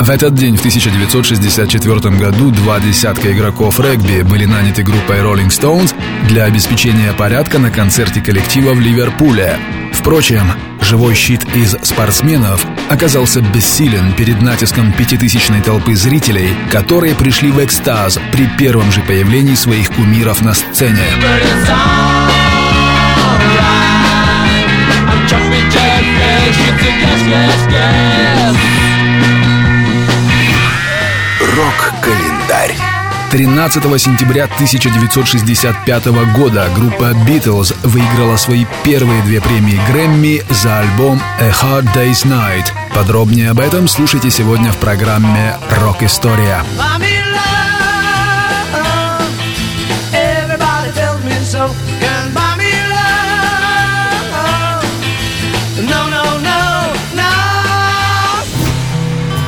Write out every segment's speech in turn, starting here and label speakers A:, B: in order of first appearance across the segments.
A: В этот день, в 1964 году, два десятка игроков регби были наняты группой Rolling Stones для обеспечения порядка на концерте коллектива в Ливерпуле. Впрочем, живой щит из спортсменов оказался бессилен перед натиском пятитысячной толпы зрителей, которые пришли в экстаз при первом же появлении своих кумиров на сцене. 13 сентября 1965 года группа Beatles выиграла свои первые две премии Грэмми за альбом A Hard Day's Night. Подробнее об этом слушайте сегодня в программе «Рок-история».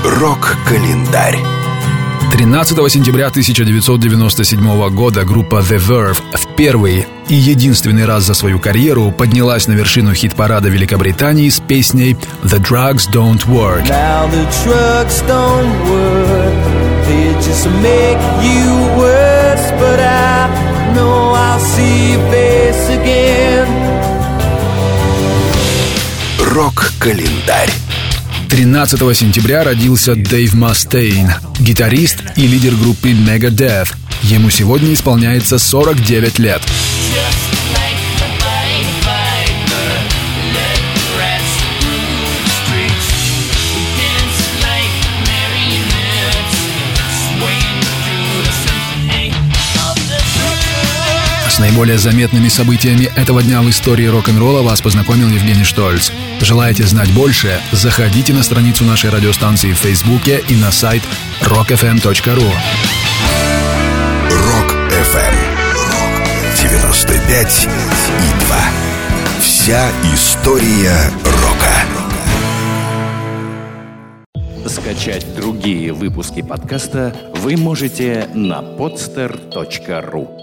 B: Рок-календарь.
A: 13 сентября 1997 года группа The Verve в первый и единственный раз за свою карьеру поднялась на вершину хит-парада Великобритании с песней «The Drugs Don't Work».
C: Now the drugs don't work, they just make you worse. But I know I'll see your face again.
B: Рок-календарь.
A: 13 сентября родился Дэйв Мастейн, гитарист и лидер группы Megadeth. Ему сегодня исполняется 49 лет. Наиболее заметными событиями этого дня в истории рок-н-ролла вас познакомил Евгений Штольц. Желаете знать больше? Заходите на страницу нашей радиостанции в Фейсбуке и на сайт rockfm.ru.
B: Rock FM. 95 и 2. Вся история рока.
D: Скачать другие выпуски подкаста вы можете на podster.ru